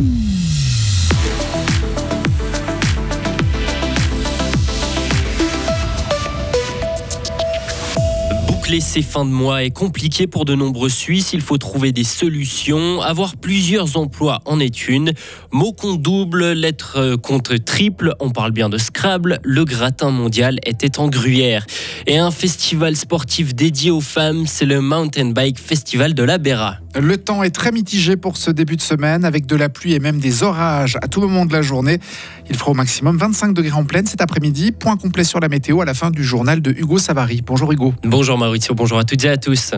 Mm-hmm. Ces fins de mois est compliqué pour de nombreux Suisses. Il faut trouver des solutions. Avoir plusieurs emplois en est une. Mot compte double, lettre contre triple. On parle bien de Scrabble. Le gratin mondial était en gruyère. Et un festival sportif dédié aux femmes, c'est le Mountain Bike Festival de la Béra. Le temps est très mitigé pour ce début de semaine, avec de la pluie et même des orages à tout moment de la journée. Il fera au maximum 25 degrés en pleine cet après-midi. Point complet sur la météo à la fin du journal de Hugo Savary. Bonjour Hugo. Bonjour Maurizio, bonjour à toutes et à tous.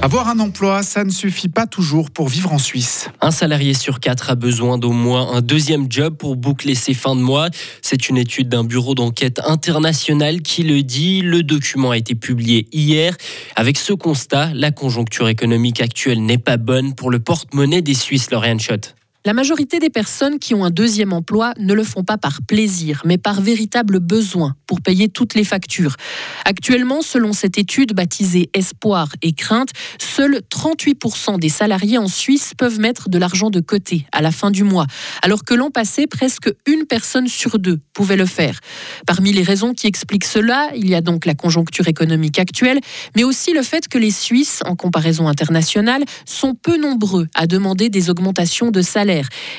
Avoir un emploi, ça ne suffit pas toujours pour vivre en Suisse. Un salarié sur quatre a besoin d'au moins un deuxième job pour boucler ses fins de mois. C'est une étude d'un bureau d'enquête international qui le dit. Le document a été publié hier. Avec ce constat, la conjoncture économique actuelle n'est pas bonne pour le porte-monnaie des Suisses, Lauriane Schott. La majorité des personnes qui ont un deuxième emploi ne le font pas par plaisir, mais par véritable besoin pour payer toutes les factures. Actuellement, selon cette étude baptisée Espoir et Crainte, seuls 38% des salariés en Suisse peuvent mettre de l'argent de côté à la fin du mois, alors que l'an passé, presque une personne sur deux pouvait le faire. Parmi les raisons qui expliquent cela, il y a donc la conjoncture économique actuelle, mais aussi le fait que les Suisses, en comparaison internationale, sont peu nombreux à demander des augmentations de salaire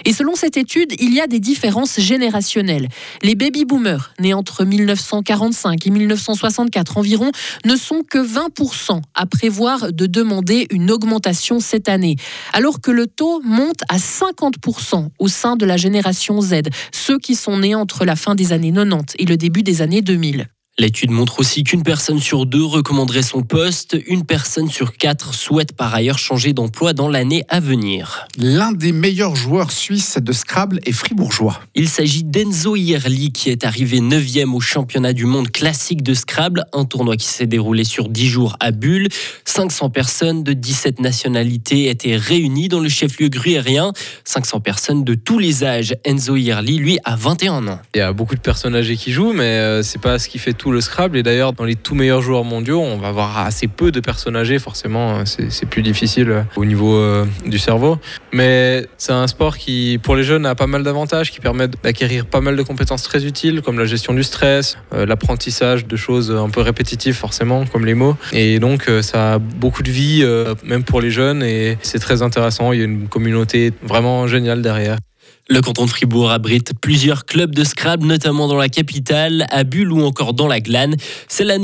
et selon cette étude, il y a des différences générationnelles. Les baby-boomers, nés entre 1945 et 1964 environ, ne sont que 20% à prévoir de demander une augmentation cette année, alors que le taux monte à 50% au sein de la génération Z, ceux qui sont nés entre la fin des années 90 et le début des années 2000. L'étude montre aussi qu'une personne sur deux recommanderait son poste, une personne sur quatre souhaite par ailleurs changer d'emploi dans l'année à venir. L'un des meilleurs joueurs suisses de Scrabble est fribourgeois. Il s'agit d'Enzo Ierli qui est arrivé 9e au championnat du monde classique de Scrabble, un tournoi qui s'est déroulé sur 10 jours à Bulle. 500 personnes de 17 nationalités étaient réunies dans le chef-lieu gruyérien. 500 personnes de tous les âges. Enzo Ierli, lui, a 21 ans. Il y a beaucoup de personnes âgées qui jouent, mais euh, c'est pas ce qui fait tout le Scrabble. Et d'ailleurs, dans les tout meilleurs joueurs mondiaux, on va avoir assez peu de personnes âgées. Forcément, c'est plus difficile euh, au niveau euh, du cerveau. Mais c'est un sport qui, pour les jeunes, a pas mal d'avantages, qui permet d'acquérir pas mal de compétences très utiles, comme la gestion du stress, euh, l'apprentissage de choses un peu répétitives, forcément, comme les mots. Et donc, ça a beaucoup de vie, même pour les jeunes. Et c'est très intéressant. Il y a une communauté vraiment géniale derrière. Le canton de Fribourg abrite plusieurs clubs de Scrabble, notamment dans la capitale, à Bulle ou encore dans la Glane. C'est la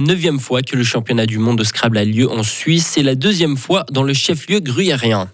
neuvième, fois que le championnat du monde de Scrabble a lieu en Suisse et la deuxième fois dans le chef-lieu gruyérien.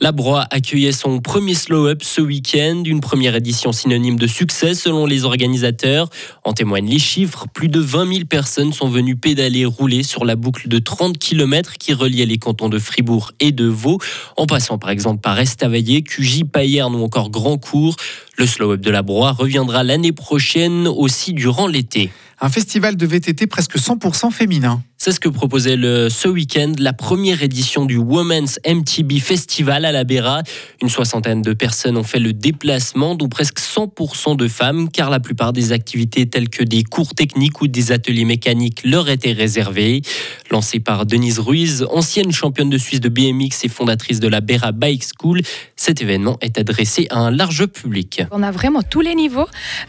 La Broye accueillait son premier slow-up ce week-end, une première édition synonyme de succès selon les organisateurs. En témoignent les chiffres, plus de 20 000 personnes sont venues pédaler rouler sur la boucle de 30 km qui reliait les cantons de Fribourg et de Vaud, en passant par exemple par Estavayer, Cugy, Payerne ou encore Grandcourt. Le slow-up de la Broye reviendra l'année prochaine aussi durant l'été. Un festival de VTT presque 100% féminin. C'est ce que proposait le, ce week-end la première édition du Women's MTB Festival à la Béra. Une soixantaine de personnes ont fait le déplacement, dont presque 100% de femmes, car la plupart des activités telles que des cours techniques ou des ateliers mécaniques leur étaient réservées. Lancée par Denise Ruiz, ancienne championne de Suisse de BMX et fondatrice de la Béra Bike School, cet événement est adressé à un large public. On a vraiment tous les niveaux.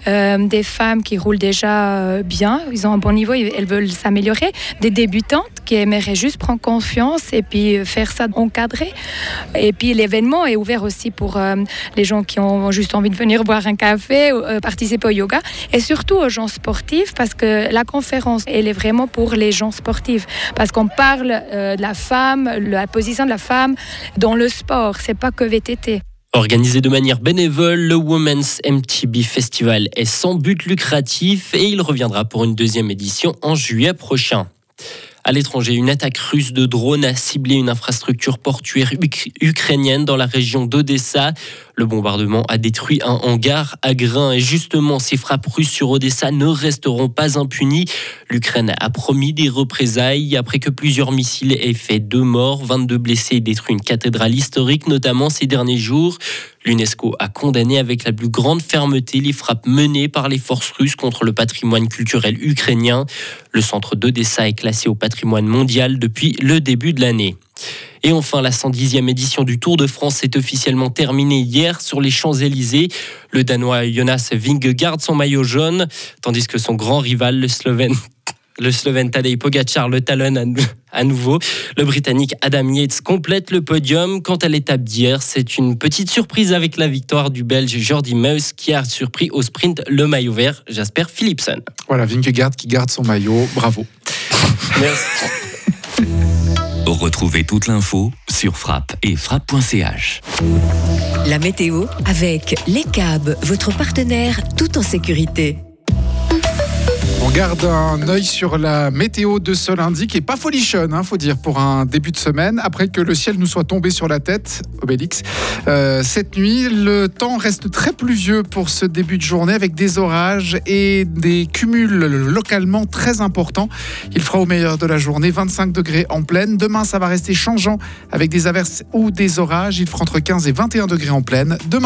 Euh, des femmes qui roulent déjà euh, bien, ils ont un bon niveau, elles veulent s'améliorer. Des débutantes qui aimeraient juste prendre confiance et puis faire ça encadré. Et puis l'événement est ouvert aussi pour euh, les gens qui ont juste envie de venir boire un café, euh, participer au yoga et surtout aux gens sportifs parce que la conférence elle est vraiment pour les gens sportifs parce qu'on parle euh, de la femme, la position de la femme dans le sport, c'est pas que VTT. Organisé de manière bénévole, le Women's MTB Festival est sans but lucratif et il reviendra pour une deuxième édition en juillet prochain. À l'étranger, une attaque russe de drones a ciblé une infrastructure portuaire ukrainienne dans la région d'Odessa. Le bombardement a détruit un hangar à grains et justement ces frappes russes sur Odessa ne resteront pas impunies. L'Ukraine a promis des représailles après que plusieurs missiles aient fait deux morts, 22 blessés et détruit une cathédrale historique notamment ces derniers jours. L'UNESCO a condamné avec la plus grande fermeté les frappes menées par les forces russes contre le patrimoine culturel ukrainien. Le centre d'Odessa est classé au patrimoine mondial depuis le début de l'année. Et enfin, la 110e édition du Tour de France est officiellement terminée hier sur les Champs-Élysées. Le Danois Jonas Vingegaard son maillot jaune, tandis que son grand rival, le Slovène le Slovène Tadej Pogacar le talonne à nouveau. Le Britannique Adam Yates complète le podium. Quant à l'étape d'hier, c'est une petite surprise avec la victoire du Belge Jordi Meus qui a surpris au sprint le maillot vert Jasper Philipsen. Voilà, Vingegaard qui garde son maillot. Bravo. Merci. Retrouvez toute l'info sur frappe et frappe.ch. La météo avec Les Cabs, votre partenaire tout en sécurité. On garde un œil sur la météo de ce lundi qui est pas folichonne, hein, faut dire, pour un début de semaine. Après que le ciel nous soit tombé sur la tête, Obélix, euh, cette nuit, le temps reste très pluvieux pour ce début de journée avec des orages et des cumuls localement très importants. Il fera au meilleur de la journée 25 degrés en pleine. Demain, ça va rester changeant avec des averses ou des orages. Il fera entre 15 et 21 degrés en pleine. Demain,